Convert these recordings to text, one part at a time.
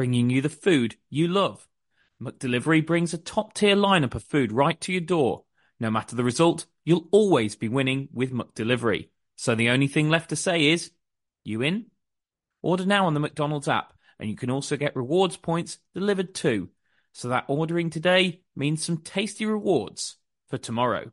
bringing you the food you love. McDelivery brings a top tier lineup of food right to your door. No matter the result, you'll always be winning with McDelivery. So the only thing left to say is, you in? Order now on the McDonald's app, and you can also get rewards points delivered too. So that ordering today means some tasty rewards for tomorrow.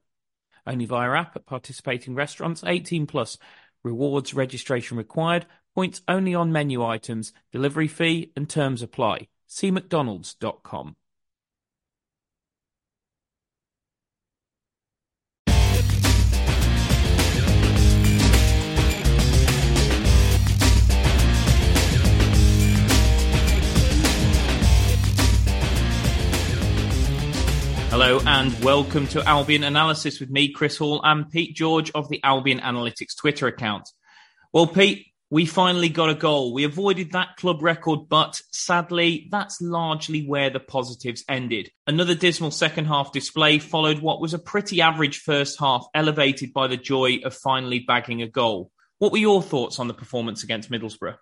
Only via app at participating restaurants 18 plus. Rewards registration required. Points only on menu items. Delivery fee and terms apply. See mcdonalds.com. Hello and welcome to Albion Analysis with me, Chris Hall, and Pete George of the Albion Analytics Twitter account. Well, Pete, we finally got a goal. We avoided that club record, but sadly, that's largely where the positives ended. Another dismal second half display followed what was a pretty average first half, elevated by the joy of finally bagging a goal. What were your thoughts on the performance against Middlesbrough?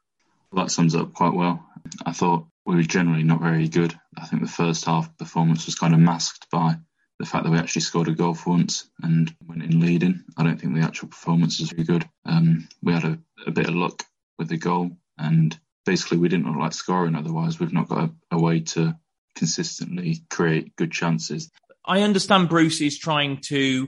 Well, that sums up quite well. I thought we were generally not very good. I think the first half performance was kind of masked by the fact that we actually scored a goal for once and went in leading. I don't think the actual performance was very good. Um, we had a, a, bit of luck with the goal, and basically we didn't look like scoring. Otherwise, we've not got a, a way to consistently create good chances. I understand Bruce is trying to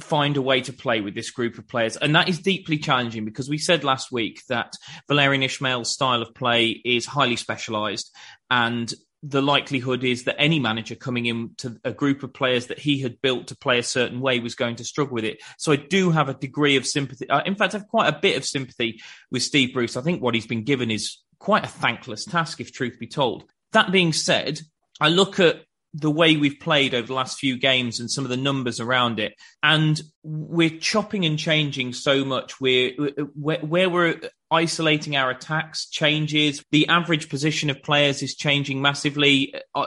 find a way to play with this group of players. And that is deeply challenging because we said last week that Valérien Ismaël's style of play is highly specialised and the likelihood is that any manager coming in to a group of players that he had built to play a certain way was going to struggle with it. So I do have a degree of sympathy. Uh, in fact, I have quite a bit of sympathy with Steve Bruce. I think what he's been given is quite a thankless task, if truth be told. That being said, I look at the way we've played over the last few games and some of the numbers around it. And we're chopping and changing so much. We're, where, where we're isolating our attacks changes. The average position of players is changing massively. Uh,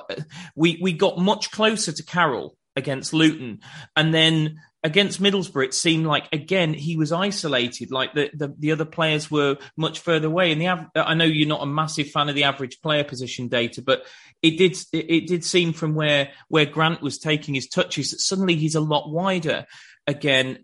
we, we got much closer to Carroll against Luton. And then against Middlesbrough, it seemed like again he was isolated. Like the, the, the other players were much further away. And the av- I know you're not a massive fan of the average player position data, but it did it, it did seem from where where Grant was taking his touches that suddenly he's a lot wider. Again,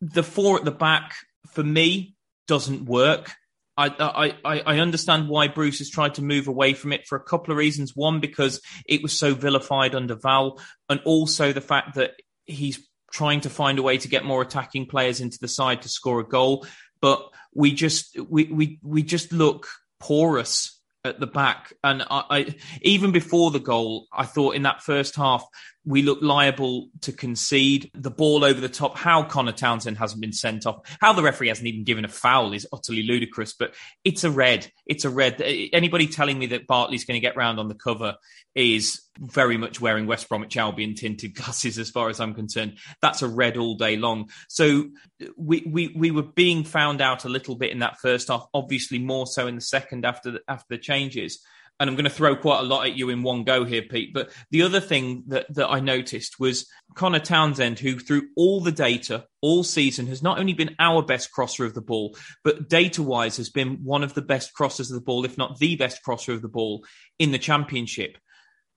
the four at the back for me doesn't work. I, I, I understand why Bruce has tried to move away from it for a couple of reasons. One, because it was so vilified under Val, and also the fact that he's trying to find a way to get more attacking players into the side to score a goal. But we just we we we just look porous at the back. And I, I, even before the goal, I thought in that first half we look liable to concede the ball over the top. How Conor Townsend hasn't been sent off, how the referee hasn't even given a foul is utterly ludicrous. But it's a red. It's a red. Anybody telling me that Bartley's going to get round on the cover is very much wearing West Bromwich Albion tinted glasses, as far as I'm concerned. That's a red all day long. So we we we were being found out a little bit in that first half. Obviously, more so in the second after the, after the changes and I'm going to throw quite a lot at you in one go here, Pete. But the other thing that, that I noticed was Conor Townsend, who through all the data all season has not only been our best crosser of the ball, but data wise has been one of the best crossers of the ball, if not the best crosser of the ball in the championship.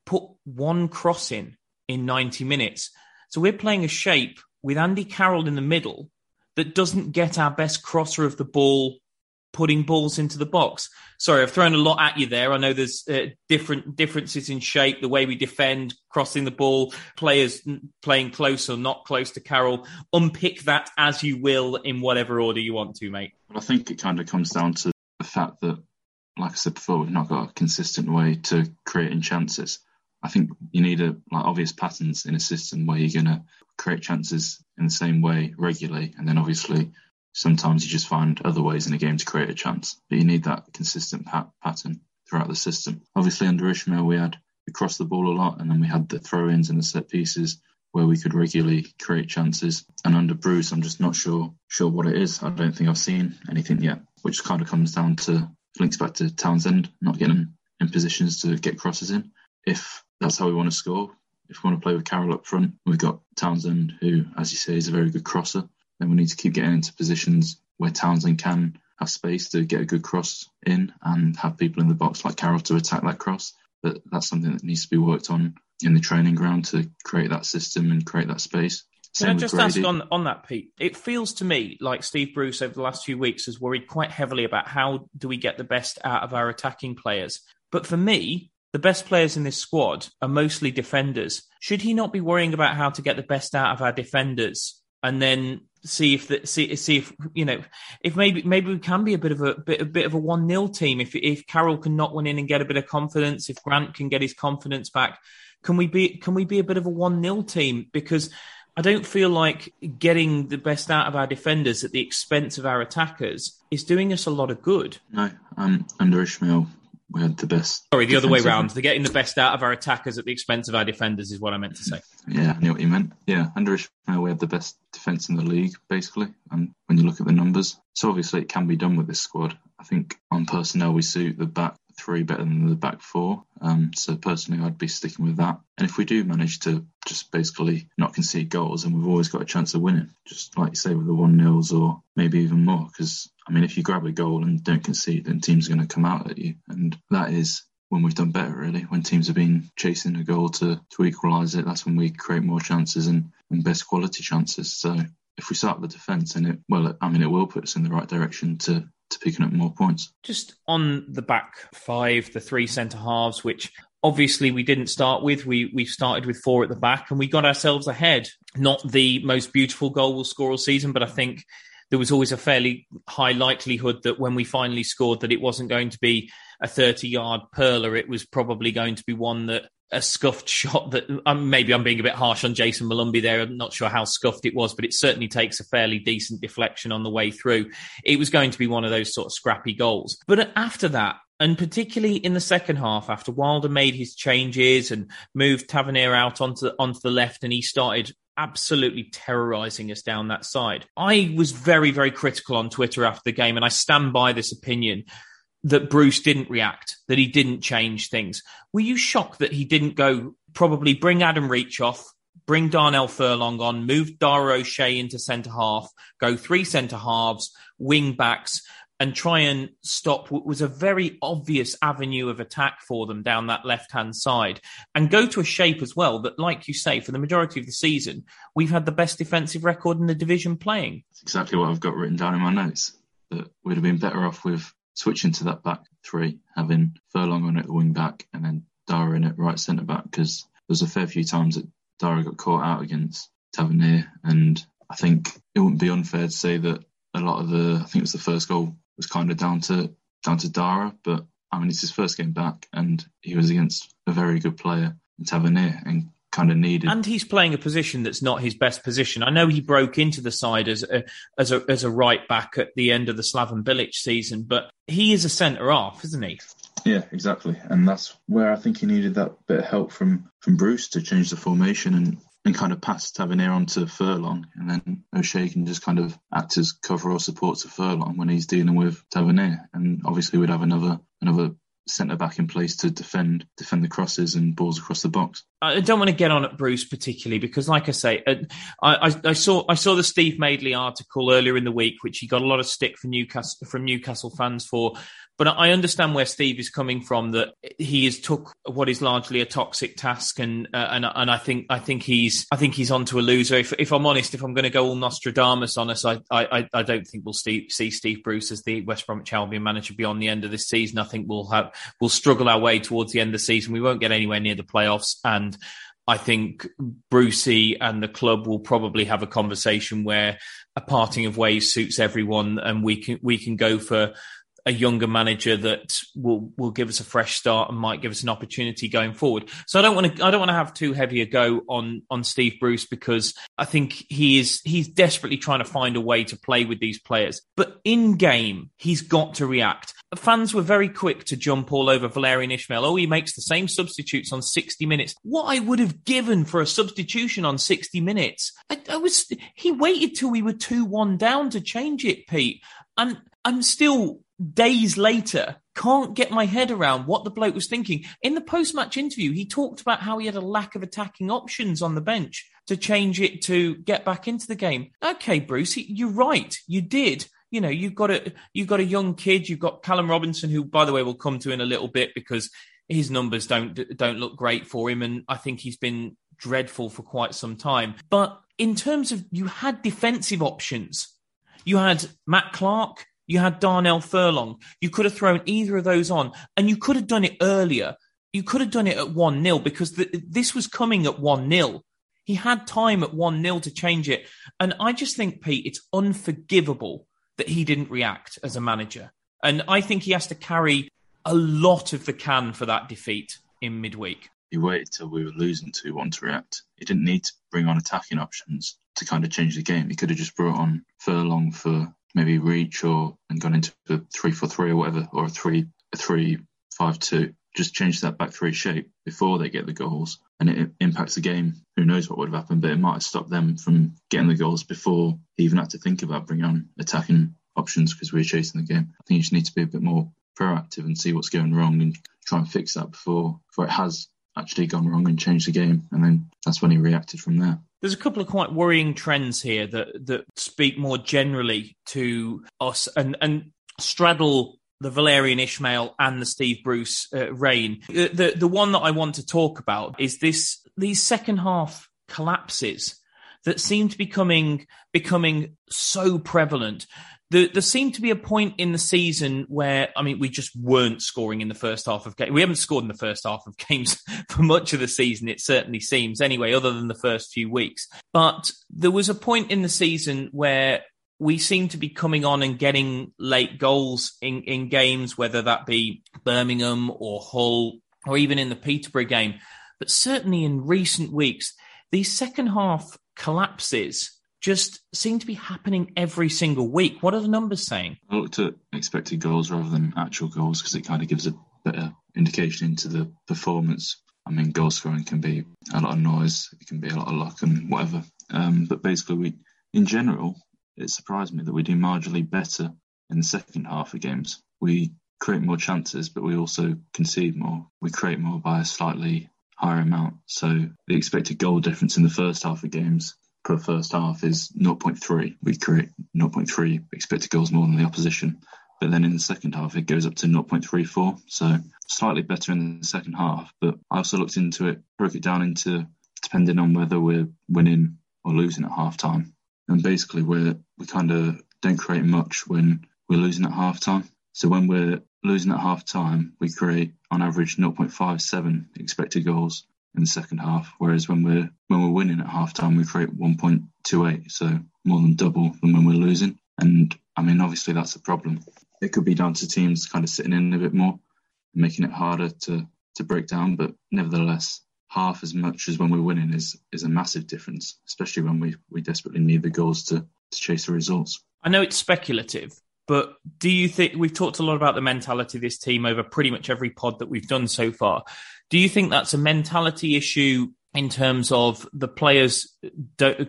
Put one cross in in 90 minutes. So we're playing a shape with Andy Carroll in the middle that doesn't get our best crosser of the ball putting balls into the box. Sorry, I've thrown a lot at you there. I know there's uh, different differences in shape, the way we defend, crossing the ball, players playing close or not close to Carroll. Unpick that as you will in whatever order you want to, mate. Well, I think it kind of comes down to the fact that, like I said before, we've not got a consistent way to creating chances. I think you need a like obvious patterns in a system where you're going to create chances in the same way regularly, and then obviously sometimes you just find other ways in a game to create a chance. But you need that consistent pat- pattern throughout the system. Obviously, under Ismaël, we had we crossed the ball a lot, and then we had the throw-ins and the set pieces where we could regularly create chances. And under Bruce, I'm just not sure sure what it is. I don't think I've seen anything yet, which kind of comes down to links back to Townsend not getting in positions to get crosses in. If that's how we want to score. If we want to play with Carroll up front, we've got Townsend, who, as you say, is a very good crosser. Then we need to keep getting into positions where Townsend can have space to get a good cross in and have people in the box like Carroll to attack that cross. But that's something that needs to be worked on in the training ground to create that system and create that space. Same Can I just ask on on that, Pete? It feels to me like Steve Bruce over the last few weeks has worried quite heavily about how do we get the best out of our attacking players. But for me, the best players in this squad are mostly defenders. Should he not be worrying about how to get the best out of our defenders and then see if the, see see if you know if maybe maybe we can be a bit of a bit a bit of a one 0 team if if Carroll can knock one in and get a bit of confidence if Grant can get his confidence back can we be can we be a bit of a one 0 team because I don't feel like getting the best out of our defenders at the expense of our attackers is doing us a lot of good. No, um, under Ismaël, we had the best. Sorry, the other way around. They're getting the best out of our attackers at the expense of our defenders, is what I meant to say. Yeah, I knew what you meant. Yeah, under Ismaël, we had the best defence in the league, basically. And when you look at the numbers, so obviously it can be done with this squad. I think on personnel, we suit the back three better than the back four. Um, so personally, I'd be sticking with that. And if we do manage to just basically not concede goals, then we've always got a chance of winning. Just like you say with the one nils or maybe even more. Because I mean, if you grab a goal and don't concede, then teams are going to come out at you, and that is when we've done better really. When teams have been chasing a goal to to equalise it, that's when we create more chances and, and best quality chances. So if we start the defence, and it well, I mean, it will put us in the right direction to to picking up more points. Just on the back five, the three centre halves, which obviously we didn't start with. We we started with four at the back, and we got ourselves ahead. Not the most beautiful goal we'll score all season, but I think there was always a fairly high likelihood that when we finally scored, that it wasn't going to be a 30 yard perler. It was probably going to be one that a scuffed shot that um, maybe I'm being a bit harsh on Jayson Molumby there. I'm not sure how scuffed it was, but it certainly takes a fairly decent deflection on the way through. It was going to be one of those sort of scrappy goals. But after that, and particularly in the second half, after Wilder made his changes and moved Tavernier out onto onto the left, and he started absolutely terrorizing us down that side. I was very, very critical on Twitter after the game, and I stand by this opinion that Bruce didn't react, that he didn't change things. Were you shocked that he didn't go probably bring Adam Reach off, bring Darnell Furlong on, move Dara O'Shea into centre half, go three centre halves, wing backs, and try and stop what was a very obvious avenue of attack for them down that left hand side and go to a shape as well that, like you say, for the majority of the season, we've had the best defensive record in the division playing. That's exactly what I've got written down in my notes. That we'd have been better off with switching to that back three, having Furlong on at the wing back and then Dara in at right centre back because there's a fair few times that Dara got caught out against Tavernier, and I think it wouldn't be unfair to say that a lot of the I think it was the first goal was kind of down to down to Dara, but I mean it's his first game back and he was against a very good player in Tavernier. And kind of needed. And he's playing a position that's not his best position. I know he broke into the side as a, as a, as a right back at the end of the Slaven Bilic season, but he is a centre half, isn't he? Yeah, exactly. And that's where I think he needed that bit of help from, from Bruce to change the formation and, and kind of pass Tavernier on to Furlong. And then O'Shea can just kind of act as cover or support to Furlong when he's dealing with Tavernier. And obviously we'd have another another centre back in place to defend defend the crosses and balls across the box. I don't want to get on at Bruce particularly because, like I say, uh, I, I, I, saw I saw the Steve Madeley article earlier in the week, which he got a lot of stick from Newcastle from Newcastle fans for. But I understand where Steve is coming from. That he has took what is largely a toxic task, and uh, and and I think I think he's I think he's onto a loser. If, if I'm honest, if I'm going to go all Nostradamus on us, I I, I don't think we'll see Steve Bruce as the West Bromwich Albion manager beyond the end of this season. I think we'll have we'll struggle our way towards the end of the season. We won't get anywhere near the playoffs, and I think Brucey and the club will probably have a conversation where a parting of ways suits everyone, and we can we can go for a younger manager that will will give us a fresh start and might give us an opportunity going forward. So I don't want to I don't want to have too heavy a go on on Steve Bruce because I think he is he's desperately trying to find a way to play with these players. But in game, he's got to react. Fans were very quick to jump all over Valérien Ismaël. Oh, he makes the same substitutes on 60 minutes. What I would have given for a substitution on 60 minutes. I, I was he waited till we were 2-1 down to change it, Pete. And I'm still days later can't get my head around what the bloke was thinking. In the post match interview, he talked about how he had a lack of attacking options on the bench to change it to get back into the game. Okay, Bruce, you're right. You did. You know, you've got a you've got a young kid. You've got Callum Robinson, who, by the way, we'll come to in a little bit because his numbers don't don't look great for him, and I think he's been dreadful for quite some time. But in terms of you had defensive options, you had Matt Clarke, you had Darnell Furlong. You could have thrown either of those on, and you could have done it earlier. You could have done it at 1 0 because the, this was coming at 1 0. He had time at 1 0 to change it. And I just think, Pete, it's unforgivable that he didn't react as a manager. And I think he has to carry a lot of the can for that defeat in midweek. He waited till we were losing 2 1 to react. He didn't need to bring on attacking options to kind of change the game. He could have just brought on Furlong for maybe reach or and gone into a three four three or whatever, or a three a three five two. Just change that back three shape before they get the goals, and it impacts the game. Who knows what would have happened, but it might have stopped them from getting the goals before he even had to think about bringing on attacking options because we are chasing the game. I think you just need to be a bit more proactive and see what's going wrong and try and fix that before before it has actually gone wrong and changed the game. And then that's when he reacted from there. There's a couple of quite worrying trends here that that speak more generally to us and and straddle the Valérien Ismaël and the Steve Bruce uh, reign. The, the the one that I want to talk about is this these second half collapses that seem to be coming becoming so prevalent there, there seemed to be a point in the season where, I mean, we just weren't scoring in the first half of games. We haven't scored in the first half of games for much of the season, it certainly seems, anyway, other than the first few weeks. But there was a point in the season where we seem to be coming on and getting late goals in, in games, whether that be Birmingham or Hull or even in the Peterborough game. But certainly in recent weeks, these second half collapses just seem to be happening every single week. What are the numbers saying? I looked at expected goals rather than actual goals because it kind of gives a better indication into the performance. I mean, goal scoring can be a lot of noise, it can be a lot of luck and whatever. Um, but basically, we, in general, it surprised me that we do marginally better in the second half of games. We create more chances, but we also concede more. We create more by a slightly higher amount. So the expected goal difference in the first half of games per first half is 0.3. We create 0.3 expected goals more than the opposition. But then in the second half, it goes up to 0.34. So slightly better in the second half. But I also looked into it, broke it down into depending on whether we're winning or losing at half time. And basically, we're, we kind of don't create much when we're losing at half time. So when we're losing at half time, we create on average 0.57 expected goals in the second half. Whereas when we're when we're winning at halftime, we create 1.28, so more than double than when we're losing. And I mean, obviously that's a problem. It could be down to teams kind of sitting in a bit more, making it harder to to break down. But nevertheless, half as much as when we're winning is is a massive difference, especially when we we desperately need the goals to to chase the results. I know it's speculative, but do you think we've talked a lot about the mentality of this team over pretty much every pod that we've done so far? Do you think that's a mentality issue in terms of the players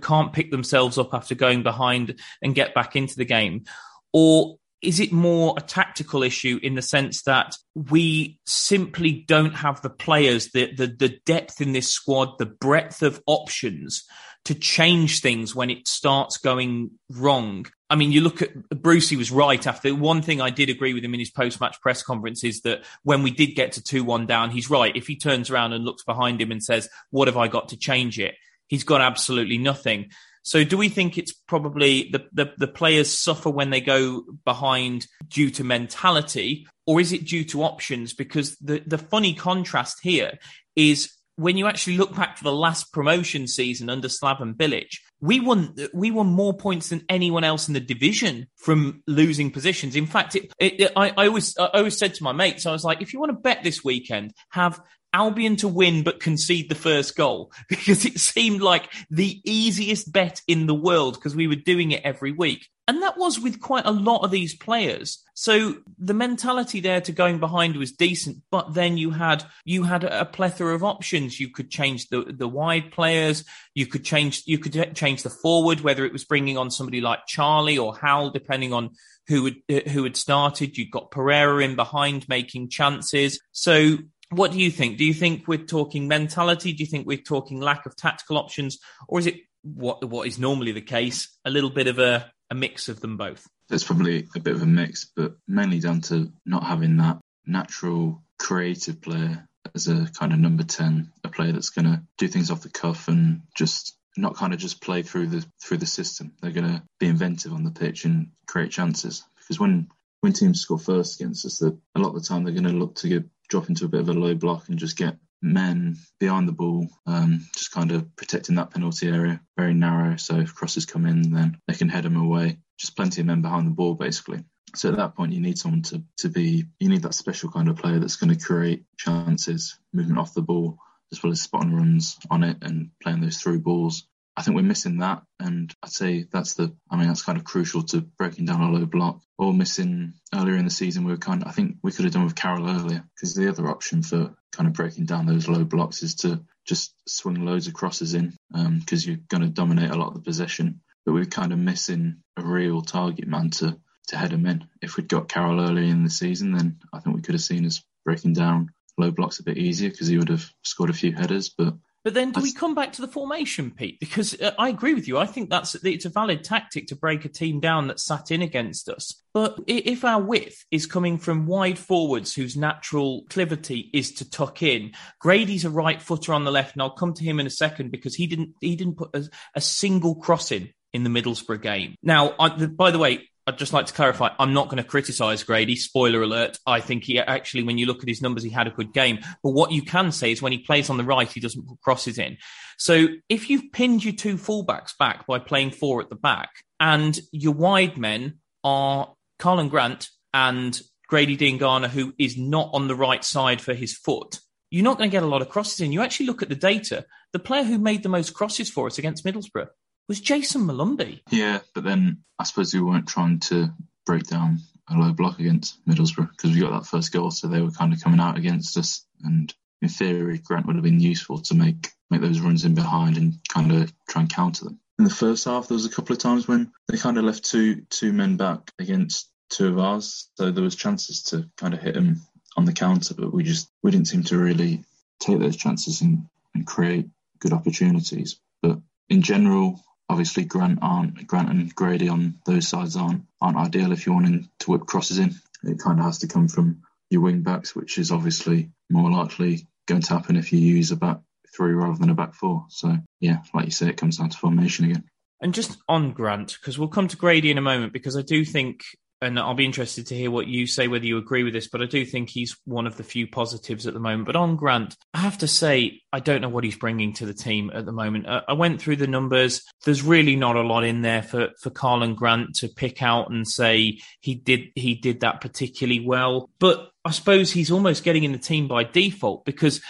can't pick themselves up after going behind and get back into the game? Or is it more a tactical issue in the sense that we simply don't have the players, the, the, the depth in this squad, the breadth of options to change things when it starts going wrong? I mean, you look at Brucey was right after one thing I did agree with him in his post match press conference is that when we did get to 2 1 down, he's right. If he turns around and looks behind him and says, What have I got to change it? He's got absolutely nothing. So do we think it's probably the, the, the, players suffer when they go behind due to mentality, or is it due to options? Because the, the funny contrast here is when you actually look back to the last promotion season under Slaven Bilic, we won we won more points than anyone else in the division from losing positions. In fact, it, it, I, I, always I always said to my mates, I was like, if you want to bet this weekend, have Albion to win but concede the first goal because it seemed like the easiest bet in the world because we were doing it every week. And that was with quite a lot of these players. So the mentality there to going behind was decent, but then you had you had a plethora of options. You could change the the wide players. You could change you could change the forward, whether it was bringing on somebody like Charlie or Hal, depending on who had who had started. You got Pereira in behind making chances. So what do you think? Do you think we're talking mentality? Do you think we're talking lack of tactical options, or is it what what is normally the case, a little bit of a, a mix of them both? It's probably a bit of a mix, but mainly down to not having that natural creative player as a kind of number 10, a player that's going to do things off the cuff and just not kind of just play through the through the system. They're going to be inventive on the pitch and create chances. Because when when teams score first against us, that a lot of the time they're going to look to get drop into a bit of a low block and just get men behind the ball, um, just kind of protecting that penalty area, very narrow. So if crosses come in, then they can head them away. Just plenty of men behind the ball, basically. So at that point, you need someone to, to be, you need that special kind of player that's going to create chances, movement off the ball, as well as spotting runs on it and playing those through balls. I think we're missing that, and I'd say that's the. I mean, that's kind of crucial to breaking down a low block. Or missing earlier in the season, we were kind of. I think we could have done with Carroll earlier because the other option for kind of breaking down those low blocks is to just swing loads of crosses in because um, you're going to dominate a lot of the possession. But we're kind of missing a real target man to to head them in. If we'd got Carroll earlier in the season, then I think we could have seen us breaking down low blocks a bit easier because he would have scored a few headers. But but then, do we come back to the formation, Pete? Because uh, I agree with you. I think that's it's a valid tactic to break a team down that sat in against us. But if our width is coming from wide forwards whose natural clivity is to tuck in, Grady's a right footer on the left, and I'll come to him in a second because he didn't he didn't put a, a single cross in in the Middlesbrough game. Now, I, the, by the way, I'd just like to clarify, I'm not going to criticise Grady. Spoiler alert. I think he actually, when you look at his numbers, he had a good game. But what you can say is when he plays on the right, he doesn't put crosses in. So if you've pinned your two fullbacks back by playing four at the back and your wide men are Karlan Grant and Grady Diangana, who is not on the right side for his foot, you're not going to get a lot of crosses in. You actually look at the data. The player who made the most crosses for us against Middlesbrough was Jayson Molumby. Yeah, but then I suppose we weren't trying to break down a low block against Middlesbrough because we got that first goal, so they were kind of coming out against us. And in theory, Grant would have been useful to make make those runs in behind and kind of try and counter them. In the first half, there was a couple of times when they kind of left two two men back against two of ours, so there was chances to kind of hit them on the counter, but we just we didn't seem to really take those chances and, and create good opportunities. But in general, obviously Grant aren't Grant and Grady on those sides aren't aren't ideal if you're wanting to whip crosses in. It kind of has to come from your wing backs, which is obviously more likely going to happen if you use a back three rather than a back four. So yeah, like you say, it comes down to formation again. And just on Grant, because we'll come to Grady in a moment, because I do think and I'll be interested to hear what you say, whether you agree with this, but I do think he's one of the few positives at the moment. But on Grant, I have to say, I don't know what he's bringing to the team at the moment. I went through the numbers. There's really not a lot in there for, for Karlan Grant to pick out and say he did, he did that particularly well. But I suppose he's almost getting in the team by default because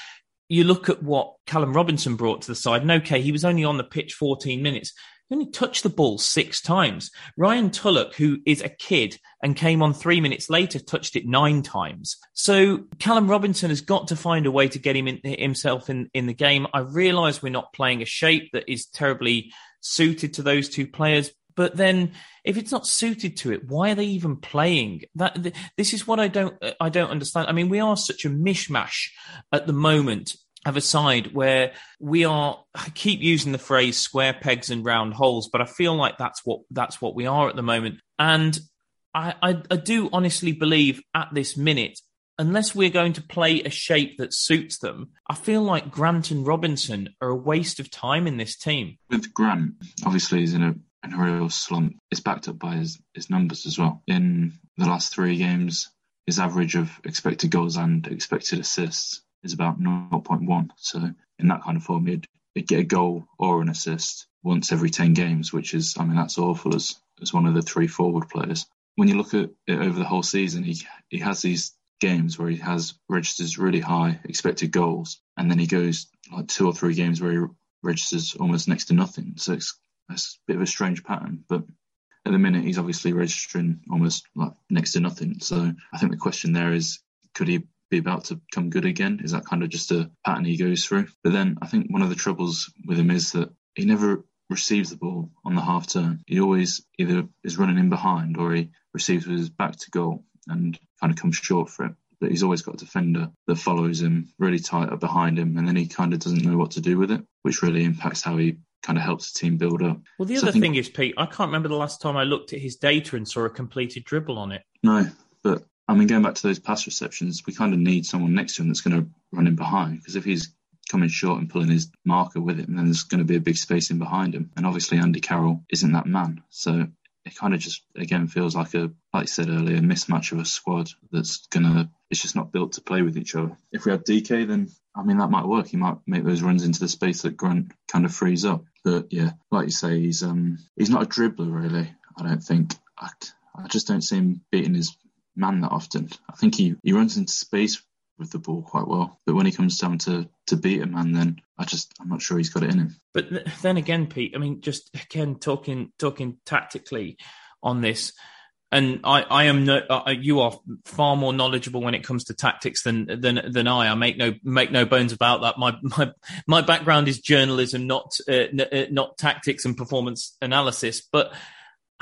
you look at what Callum Robinson brought to the side, and okay, he was only on the pitch 14 minutes, he only touched the ball six times. Rayhaan Tulloch, who is a kid and came on three minutes later, touched it nine times. So Callum Robinson has got to find a way to get him in, himself in, in the game. I realise we're not playing a shape that is terribly suited to those two players, But then, if it's not suited to it, why are they even playing? That this is what I don't I don't understand. I mean, we are such a mishmash at the moment of a side where we are I keep using the phrase square pegs and round holes, but I feel like that's what that's what we are at the moment. And I, I, I do honestly believe at this minute, unless we're going to play a shape that suits them, I feel like Grant and Robinson are a waste of time in this team. With Grant, obviously he's in a in a real slump. It's backed up by his, his numbers as well. In the last three games, his average of expected goals and expected assists is about 0.1. So in that kind of form, he'd, he'd get a goal or an assist once every 10 games, which is, I mean, that's awful as, as one of the three forward players. When you look at it over the whole season, he, he has these games where he has registers really high expected goals, and then he goes like two or three games where he registers almost next to nothing. So it's, it's a bit of a strange pattern, but at the minute he's obviously registering almost like next to nothing. So I think the question there is, could he be about to come good again? Is that kind of just a pattern he goes through? But then I think one of the troubles with him is that he never receives the ball on the half turn. He always either is running in behind or he receives with his back to goal and kind of comes short for it. But he's always got a defender that follows him really tight up behind him, and then he kind of doesn't know what to do with it, which really impacts how he kind of helps the team build up. Well, the so other think, thing is, Pete, I can't remember the last time I looked at his data and saw a completed dribble on it. No, but I mean, going back to those pass receptions, we kind of need someone next to him that's going to run in behind because if he's coming short and pulling his marker with him, then there's going to be a big space in behind him. And obviously, Andy Carroll isn't that man. So it kind of just, again, feels like a, like I said earlier, a mismatch of a squad that's going to, it's just not built to play with each other. If we had DK, then I mean, that might work. He might make those runs into the space that Grant kind of frees up. But yeah, like you say, he's um he's not a dribbler really. I don't think. I, I just don't see him beating his man that often. I think he, he runs into space with the ball quite well, but when he comes down to to beat a man, then I just I'm not sure he's got it in him. But then again, Pete, I mean, just again talking talking tactically on this. And I, I am no, uh, you are far more knowledgeable when it comes to tactics than than than I. I make no make no bones about that. My my my background is journalism, not uh, uh not tactics and performance analysis. But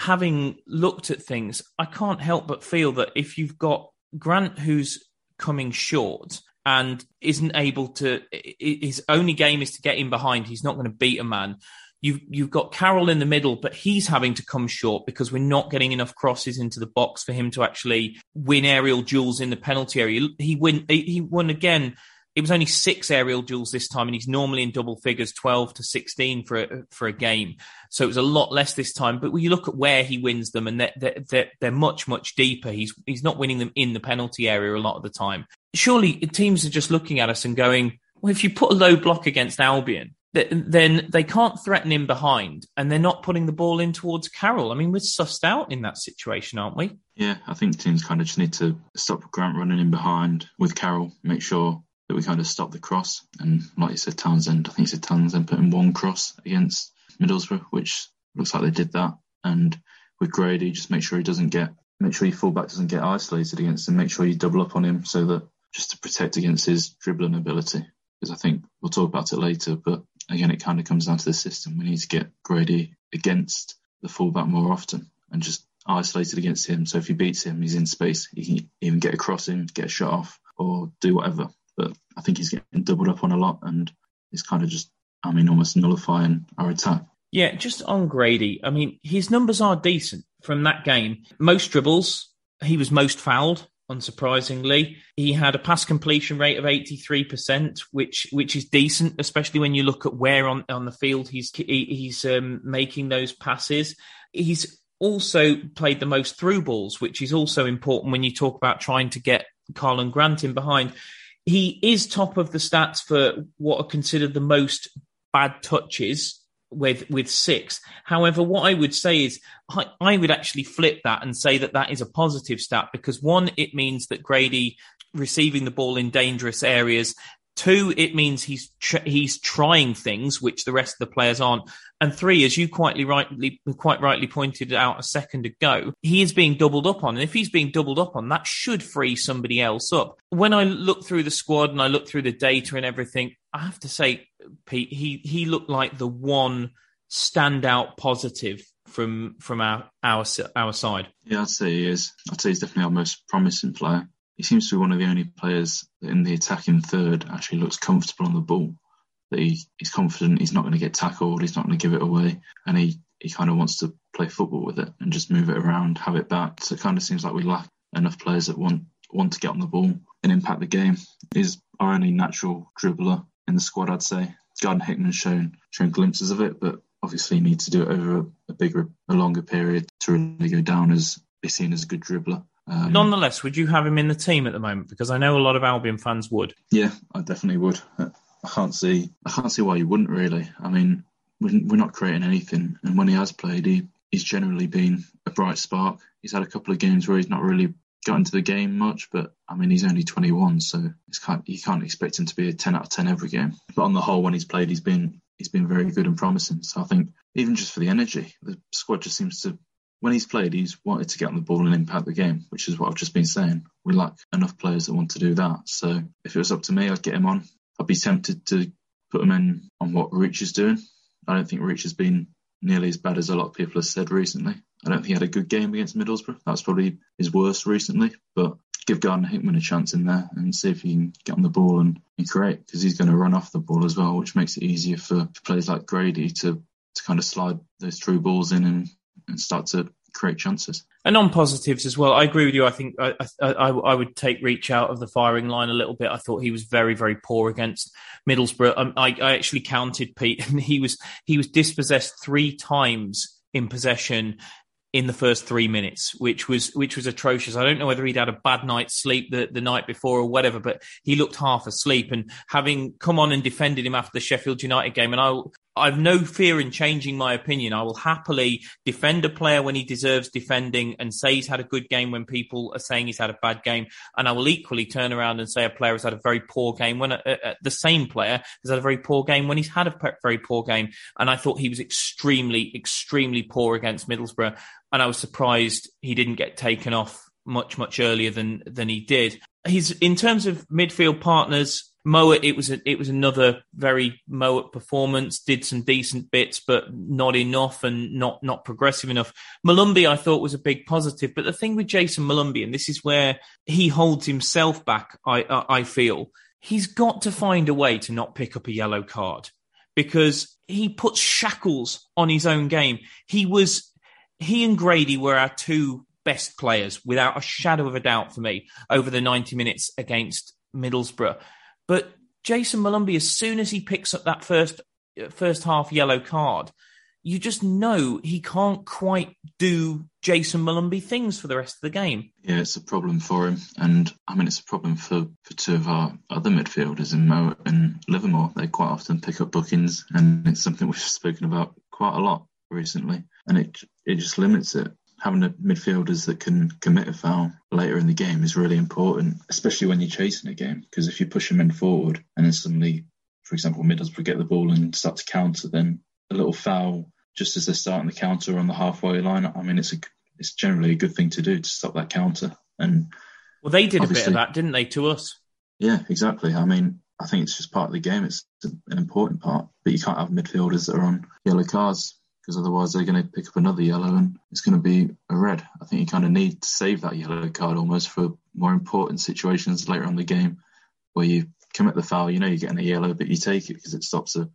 having looked at things, I can't help but feel that if you've got Grant who's coming short and isn't able to, his only game is to get in behind. He's not going to beat a man. You've you've got Carroll in the middle, but he's having to come short because we're not getting enough crosses into the box for him to actually win aerial duels in the penalty area. He win he won again it was only six aerial duels this time, and he's normally in double figures, 12 to 16 for a, for a game. So it was a lot less this time. But when you look at where he wins them, and they're, they're, they're much, much deeper, he's, he's not winning them in the penalty area a lot of the time. Surely teams are just looking at us and going, well, if you put a low block against Albion, then they can't threaten him behind and they're not putting the ball in towards Carroll. I mean, we're sussed out in that situation, aren't we? Yeah, I think teams kind of just need to stop Grant running in behind with Carroll, make sure that we kind of stopped the cross. And like you said, Townsend, I think you said Townsend putting one cross against Middlesbrough, which looks like they did that. And with Grady, just make sure he doesn't get, make sure your fullback doesn't get isolated against him, make sure you double up on him so that just to protect against his dribbling ability. Because I think we'll talk about it later, but again, it kind of comes down to the system. We need to get Grady against the fullback more often and just isolated against him. So if he beats him, he's in space. He can even get a cross in, get a shot off, or do whatever but I think he's getting doubled up on a lot, and he's kind of just, I mean, almost nullifying our attack. Yeah, just on Grady, I mean, his numbers are decent from that game. Most dribbles, he was most fouled. Unsurprisingly, he had a pass completion rate of 83%, which which is decent, especially when you look at where on, on the field he's he's um, making those passes. He's also played the most through balls, which is also important when you talk about trying to get Karlan Grant in behind he is top of the stats for what are considered the most bad touches with with six. However, what I would say is I, I, would actually flip that and say that that is a positive stat because one, it means that Grady receiving the ball in dangerous areas Two, it means he's tr- he's trying things which the rest of the players aren't. And three, as you quite rightly quite rightly pointed out a second ago, he is being doubled up on. And if he's being doubled up on, that should free somebody else up. When I look through the squad and I look through the data and everything, I have to say, Pete, he he looked like the one standout positive from from our our our side. Yeah, I'd say he is. I'd say he's definitely our most promising player. He seems to be one of the only players in the attacking third actually looks comfortable on the ball. That he, he's confident, he's not going to get tackled, he's not going to give it away, and he, he kind of wants to play football with it and just move it around, have it back. So it kind of seems like we lack enough players that want want to get on the ball and impact the game. He's our only natural dribbler in the squad, I'd say. Gardner Hickman's shown shown glimpses of it, but obviously he needs to do it over a, a bigger, a longer period to really go down as be seen as a good dribbler. Um, Nonetheless, would you have him in the team at the moment? Because I know a lot of Albion fans would. Yeah, I definitely would. I can't see, I can't see why you wouldn't really. I mean, we're not creating anything, and when he has played, he, he's generally been a bright spark. He's had a couple of games where he's not really got into the game much, but I mean, he's only 21, so can't, you can't expect him to be a 10 out of 10 every game. But on the whole, when he's played, he's been he's been very good and promising. So I think even just for the energy, the squad just seems to. When he's played, he's wanted to get on the ball and impact the game, which is what I've just been saying. We lack enough players that want to do that. So if it was up to me, I'd get him on. I'd be tempted to put him in on what Reach is doing. I don't think Reach has been nearly as bad as a lot of people have said recently. I don't think he had a good game against Middlesbrough. That's probably his worst recently. But give Gardner Hickman a chance in there and see if he can get on the ball and, and create because he's going to run off the ball as well, which makes it easier for, for players like Grady to, to kind of slide those through balls in and, and start to create chances. And on positives as well, I agree with you. I think I, I, I, would take Reach out of the firing line a little bit. I thought he was very, very poor against Middlesbrough. Um, I, I actually counted Pete, and he was he was dispossessed three times in possession in the first three minutes, which was which was atrocious. I don't know whether he'd had a bad night's sleep the, the night before or whatever, but he looked half asleep. And having come on and defended him after the Sheffield United game, and I I've no fear in changing my opinion. I will happily defend a player when he deserves defending and say he's had a good game when people are saying he's had a bad game. And I will equally turn around and say a player has had a very poor game when uh, uh, the same player has had a very poor game when he's had a very poor game. And I thought he was extremely, extremely poor against Middlesbrough. And I was surprised he didn't get taken off much, much earlier than, than he did. He's in terms of midfield partners, Mowatt, it was a, it was another very Mowatt performance. Did some decent bits, but not enough and not not progressive enough. Molumby, I thought was a big positive, but the thing with Jayson Molumby, and this is where he holds himself back. I I feel he's got to find a way to not pick up a yellow card because he puts shackles on his own game. He was he and Grady were our two best players without a shadow of a doubt for me over the 90 minutes against Middlesbrough. But Jayson Molumby, as soon as he picks up that first uh, first half yellow card, you just know he can't quite do Jayson Molumby things for the rest of the game. Yeah, it's a problem for him. And I mean, it's a problem for, for two of our other midfielders in Mo and Livermore. They quite often pick up bookings, and it's something we've spoken about quite a lot recently. And it it just limits it having a midfielders that can commit a foul later in the game is really important, especially when you're chasing a game. Because if you push them in forward and then suddenly, for example, Middlesbrough get the ball and start to counter, then a little foul just as they're starting the counter on the halfway line. I mean, it's a it's generally a good thing to do to stop that counter. And well, they did a bit of that, didn't they, to us? Yeah, exactly. I mean, I think it's just part of the game. It's an important part, but you can't have midfielders that are on yellow cards because otherwise they're going to pick up another yellow and it's going to be a red. I think you kind of need to save that yellow card almost for more important situations later on the game where you commit the foul, you know you're getting a yellow, but you take it because it stops a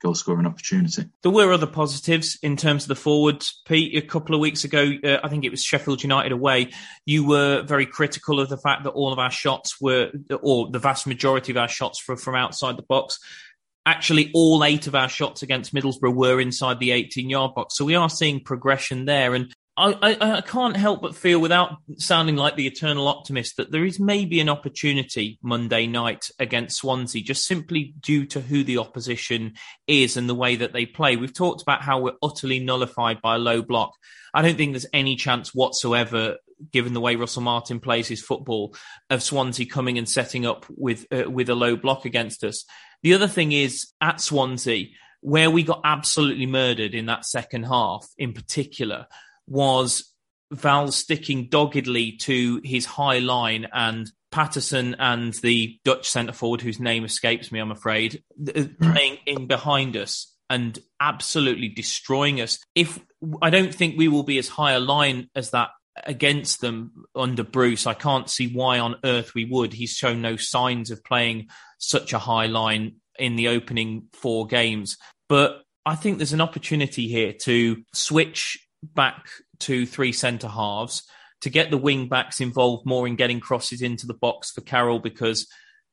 goal scoring opportunity. There were other positives in terms of the forwards. Pete, a couple of weeks ago, uh, I think it was Sheffield United away, you were very critical of the fact that all of our shots were, or the vast majority of our shots were from outside the box actually all eight of our shots against Middlesbrough were inside the 18 yard box. So we are seeing progression there. And I, I, I, can't help but feel, without sounding like the eternal optimist, that there is maybe an opportunity Monday night against Swansea, just simply due to who the opposition is and the way that they play. We've talked about how we're utterly nullified by a low block. I don't think there's any chance whatsoever given the way Russell Martin plays his football, of Swansea coming and setting up with uh, with a low block against us. The other thing is at Swansea, where we got absolutely murdered in that second half, in particular, was Val sticking doggedly to his high line and Paterson and the Dutch centre forward, whose name escapes me, I'm afraid, uh, hmm. playing in behind us. and absolutely destroying us. If I don't think we will be as high a line as that against them under Bruce, I can't see why on earth we would. He's shown no signs of playing such a high line in the opening four games. But I think there's an opportunity here to switch back to three centre halves to get the wing backs involved more in getting crosses into the box for Carroll because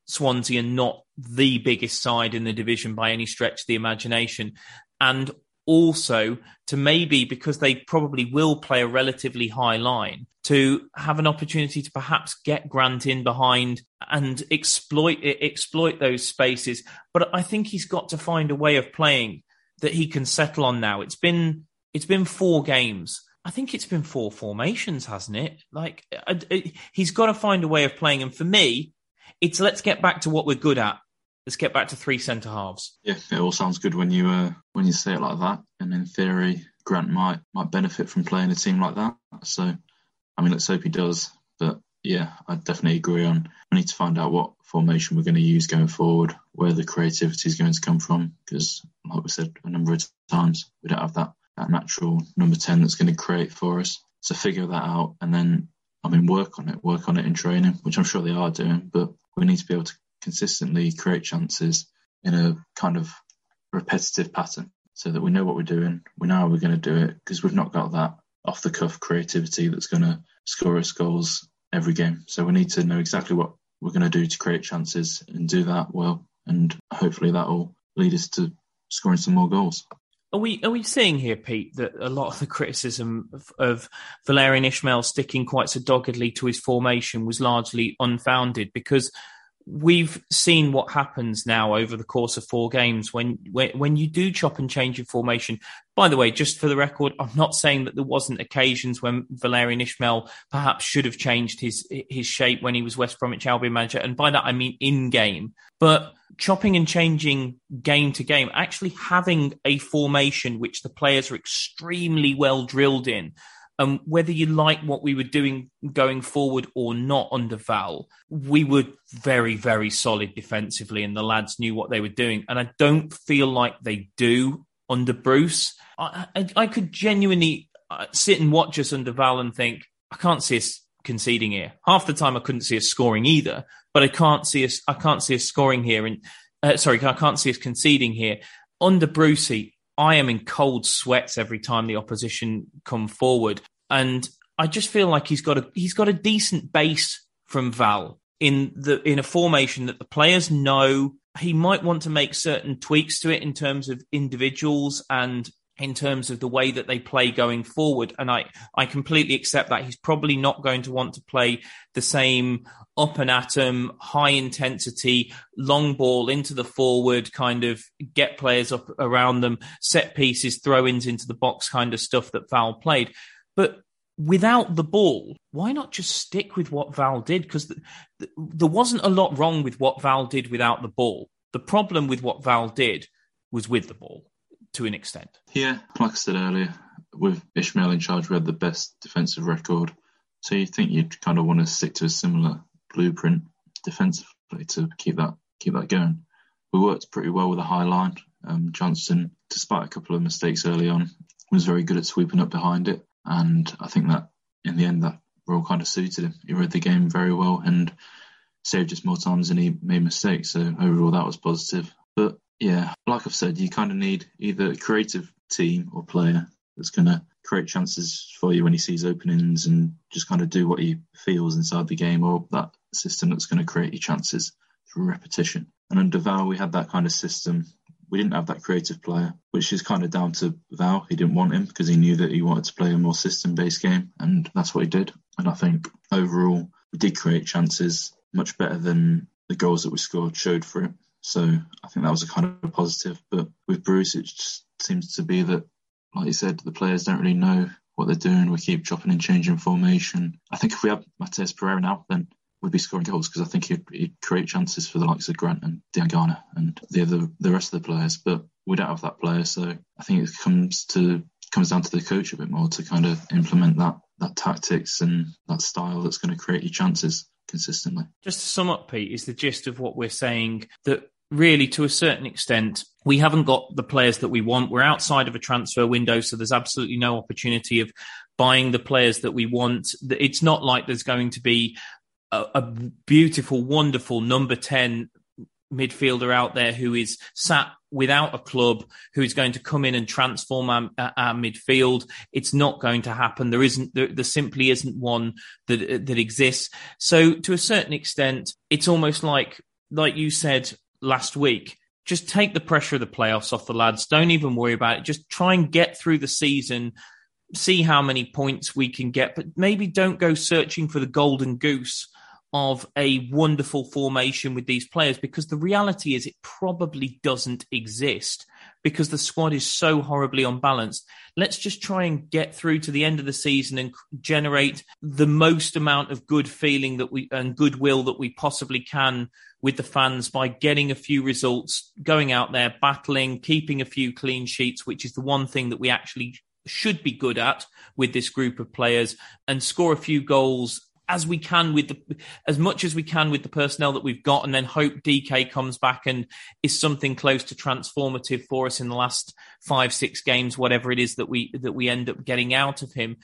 Swansea are not the biggest side in the division by any stretch of the imagination. And also to maybe, because they probably will play a relatively high line, to have an opportunity to perhaps get Grant in behind and exploit exploit those spaces. But I think he's got to find a way of playing that he can settle on now. It's been it's been four games. I think it's been four formations, hasn't it? Like uh, uh, he's got to find a way of playing. And for me, it's let's get back to what we're good at. Let's get back to three centre halves. Yeah, it all sounds good when you uh, when you say it like that. And in theory, Grant might might benefit from playing a team like that. So, I mean, let's hope he does. But yeah, I definitely agree on. We need to find out what formation we're going to use going forward, where the creativity is going to come from. Because, like we said a number of times, we don't have that that natural number ten that's going to create for us. So figure that out, and then I mean, work on it, work on it in training, which I'm sure they are doing. But we need to be able to consistently create chances in a kind of repetitive pattern so that we know what we're doing, we know how we're going to do it, because we've not got that off the cuff creativity that's going to score us goals every game. So we need to know exactly what we're going to do to create chances and do that well. And hopefully that will lead us to scoring some more goals. Are we are we seeing here, Pete, that a lot of the criticism of, of Valérien Ismaël sticking quite so doggedly to his formation was largely unfounded because we've seen what happens now over the course of four games when, when when you do chop and change your formation. By the way, just for the record, I'm not saying that there wasn't occasions when Valérien Ismaël perhaps should have changed his his shape when he was West Bromwich Albion manager, and by that I mean in game. But chopping and changing game to game, actually having a formation which the players are extremely well drilled in um, whether you like what we were doing going forward or not under Val, we were very, very solid defensively, and the lads knew what they were doing. And I don't feel like they do under Bruce. I, I, I could genuinely uh, sit and watch us under Val and think, I can't see us conceding here. Half the time, I couldn't see us scoring either, but I can't see us. I can't see us scoring here. And uh, sorry, I can't see us conceding here. Under Brucey, I am in cold sweats every time the opposition come forward, and I just feel like he's got a he's got a decent base from Val in the in a formation that the players know. He might want to make certain tweaks to it in terms of individuals and in terms of the way that they play going forward. And I, I completely accept that. He's probably not going to want to play the same up and atom, high intensity, long ball into the forward, kind of get players up around them, set pieces, throw ins into the box kind of stuff that Val played. But without the ball, why not just stick with what Val did? Because th- th- there wasn't a lot wrong with what Val did without the ball. The problem with what Val did was with the ball to an extent. Yeah, like I said earlier, with Ismaël in charge, we had the best defensive record. So you think you'd kind of want to stick to a similar blueprint defensively to keep that keep that going. We worked pretty well with a high line. Um, Johnstone, despite a couple of mistakes early on, was very good at sweeping up behind it, and I think that in the end that role kind of suited him. He read the game very well and saved us more times than he made mistakes. So overall, that was positive. But yeah, like I've said, you kind of need either a creative team or player that's going to create chances for you when he sees openings and just kind of do what he feels inside the game, or that system that's going to create your chances through repetition. And under Val, we had that kind of system. We didn't have that creative player, which is kind of down to Val. He didn't want him because he knew that he wanted to play a more system based game, and that's what he did. And I think overall, we did create chances much better than the goals that we scored showed for it. So I think that was a kind of positive. But with Bruce, it just seems to be that, like you said, the players don't really know what they're doing. We keep chopping and changing formation. I think if we had Matheus Pereira now, then we'd be scoring goals because I think he'd, he'd, create chances for the likes of Grant and Diangana and the other the rest of the players. But we don't have that player, so I think it comes to comes down to the coach a bit more to kind of implement that that tactics and that style that's going to create you chances consistently. Just to sum up, Pete, is the gist of what we're saying that really, to a certain extent, we haven't got the players that we want. We're outside of a transfer window, so there's absolutely no opportunity of buying the players that we want. It's not like there's going to be a, a beautiful, wonderful number 10 midfielder out there who is sat without a club who is going to come in and transform our, our midfield. It's not going to happen. There isn't, there, there, simply isn't one that, that exists. So to a certain extent, it's almost like, like you said last week, just take the pressure of the playoffs off the lads. Don't even worry about it. Just try and get through the season, see how many points we can get, but maybe don't go searching for the golden goose of a wonderful formation with these players because the reality is it probably doesn't exist because the squad is so horribly unbalanced. Let's just try and get through to the end of the season and generate the most amount of good feeling that we and goodwill that we possibly can with the fans by getting a few results, going out there, battling, keeping a few clean sheets, which is the one thing that we actually should be good at with this group of players and score a few goals as we can with the as much as we can with the personnel that we've got, and then hope DK comes back and is something close to transformative for us in the last five six games, whatever it is that we that we end up getting out of him,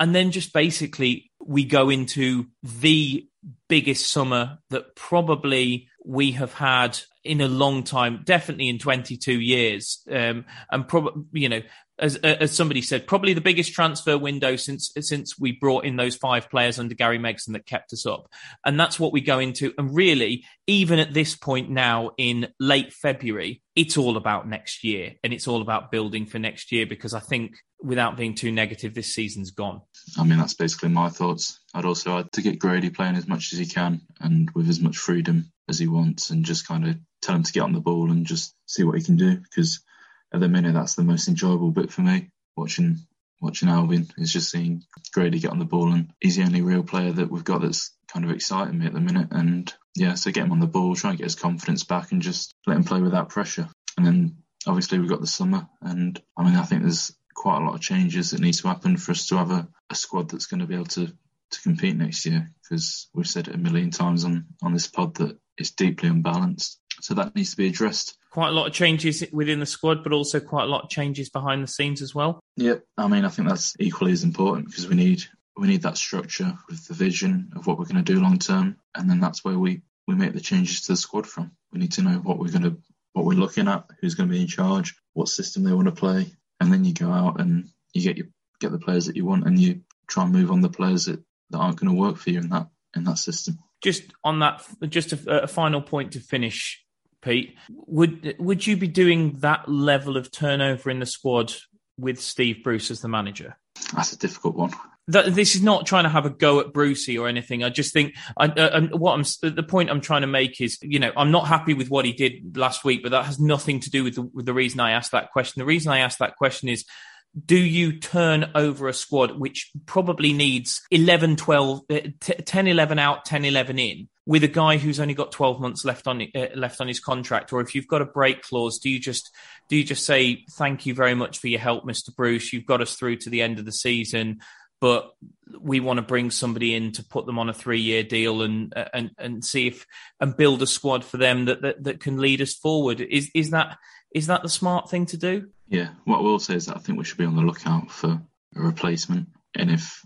and then just basically we go into the biggest summer that probably we have had in a long time, definitely in 22 years. Um, and probably, you know, as, as somebody said, probably the biggest transfer window since since we brought in those five players under Gary Megson that kept us up, and that's what we go into. And really, even at this point now in late February, it's all about next year, and it's all about building for next year. Because I think, without being too negative, this season's gone. I mean, that's basically my thoughts. I'd also like to get Grady playing as much as he can and with as much freedom as he wants, and just kind of tell him to get on the ball and just see what he can do because at the minute, that's the most enjoyable bit for me watching watching Albion is just seeing Grady get on the ball, and he's the only real player that we've got that's kind of exciting me at the minute. And yeah, so get him on the ball, try and get his confidence back, and just let him play without pressure. And then obviously we've got the summer, and I mean I think there's quite a lot of changes that needs to happen for us to have a, a squad that's going to be able to to compete next year because we've said it a million times on on this pod that it's deeply unbalanced. So that needs to be addressed quite a lot of changes within the squad, but also quite a lot of changes behind the scenes as well. Yep, I mean, I think that's equally as important because we need we need that structure with the vision of what we're going to do long term, and then that's where we we make the changes to the squad from. We need to know what we're going to what we're looking at, who's going to be in charge, what system they want to play, and then you go out and you get your get the players that you want, and you try and move on the players that, that aren't going to work for you in that in that system. Just on that, just a, a final point to finish Pete. Would would you be doing that level of turnover in the squad with Steve Bruce as the manager? That's a difficult one. That, this is not trying to have a go at Brucey or anything. I just think I, uh, what I'm the point I'm trying to make is, you know, I'm not happy with what he did last week, but that has nothing to do with the, with the reason I asked that question. The reason I asked that question is do you turn over a squad which probably needs 11, 12, uh, 10, 11 out, 10, 11 in with a guy who's only got 12 months left on uh, left on his contract? Or if you've got a break clause do you just do you just say thank you very much for your help Mr Bruce. You've got us through to the end of the season but we want to bring somebody in to put them on a three-year deal and uh, and and see if and build a squad for them that that, that can lead us forward. Is is that is that the smart thing to do yeah, what I will say is that I think we should be on the lookout for a replacement, and if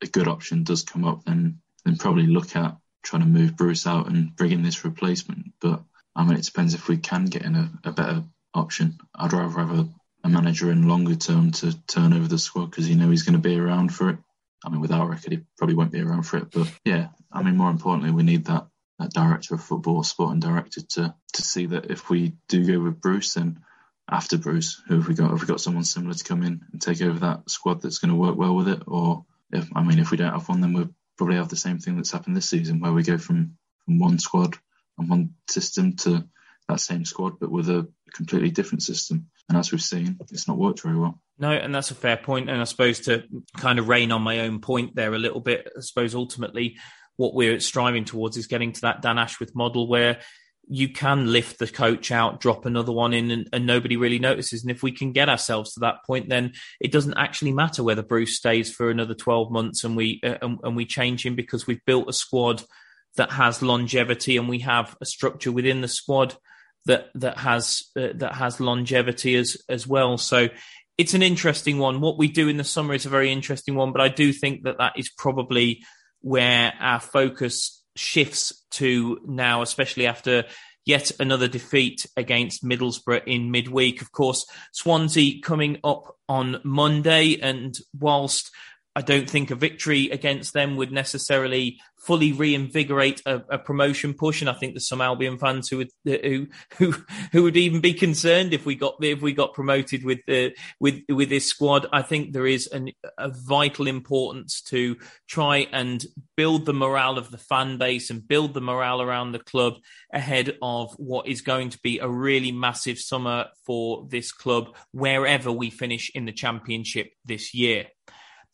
a good option does come up, then then probably look at trying to move Bruce out and bring in this replacement. But I mean, it depends if we can get in a, a better option. I'd rather have a, a, manager in longer term to turn over the squad because you know he's going to be around for it. I mean, with our record, he probably won't be around for it. But yeah, I mean, more importantly, we need that that director of football, sporting director, to to see that if we do go with Bruce, then after Bruce? Who have we got? Have we got someone similar to come in and take over that squad that's going to work well with it? Or, if, I mean, if we don't have one, then we'll probably have the same thing that's happened this season, where we go from, from one squad and one system to that same squad, but with a completely different system. And as we've seen, it's not worked very well. No, and that's a fair point. And I suppose to kind of rain on my own point there a little bit, I suppose ultimately what we're striving towards is getting to that Dan Ashworth model where you can lift the coach out, drop another one in, and, and, nobody really notices. And if we can get ourselves to that point, then it doesn't actually matter whether Bruce stays for another twelve months and we uh, and, and we change him because we've built a squad that has longevity and we have a structure within the squad that that has uh, that has longevity as as well. So it's an interesting one. What we do in the summer is a very interesting one, but I do think that that is probably where our focus shifts to now, especially after yet another defeat against Middlesbrough in midweek. Of course, Swansea coming up on Monday, and whilst I don't think a victory against them would necessarily fully reinvigorate a, a, promotion push, and I think there's some Albion fans who would who who who would even be concerned if we got if we got promoted with the with with this squad. I think there is an, a vital importance to try and build the morale of the fan base and build the morale around the club ahead of what is going to be a really massive summer for this club wherever we finish in the championship this year.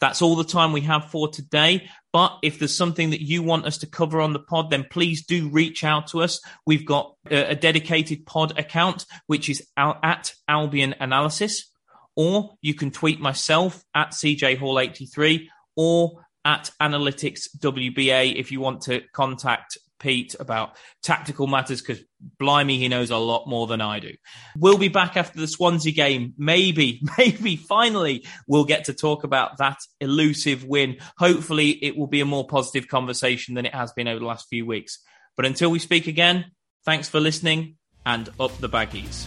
That's all the time we have for today. But if there's something that you want us to cover on the pod, then please do reach out to us. We've got uh, a, dedicated pod account, which is at Albion Analysis, or you can tweet myself at CJ Hall 83 or at Analytics WBA if you want to contact Pete about tactical matters because blimey, he knows a lot more than I do. We'll be back after the Swansea game. Maybe, maybe finally we'll get to talk about that elusive win. Hopefully it will be a more positive conversation than it has been over the last few weeks. But until we speak again, thanks for listening and up the baggies.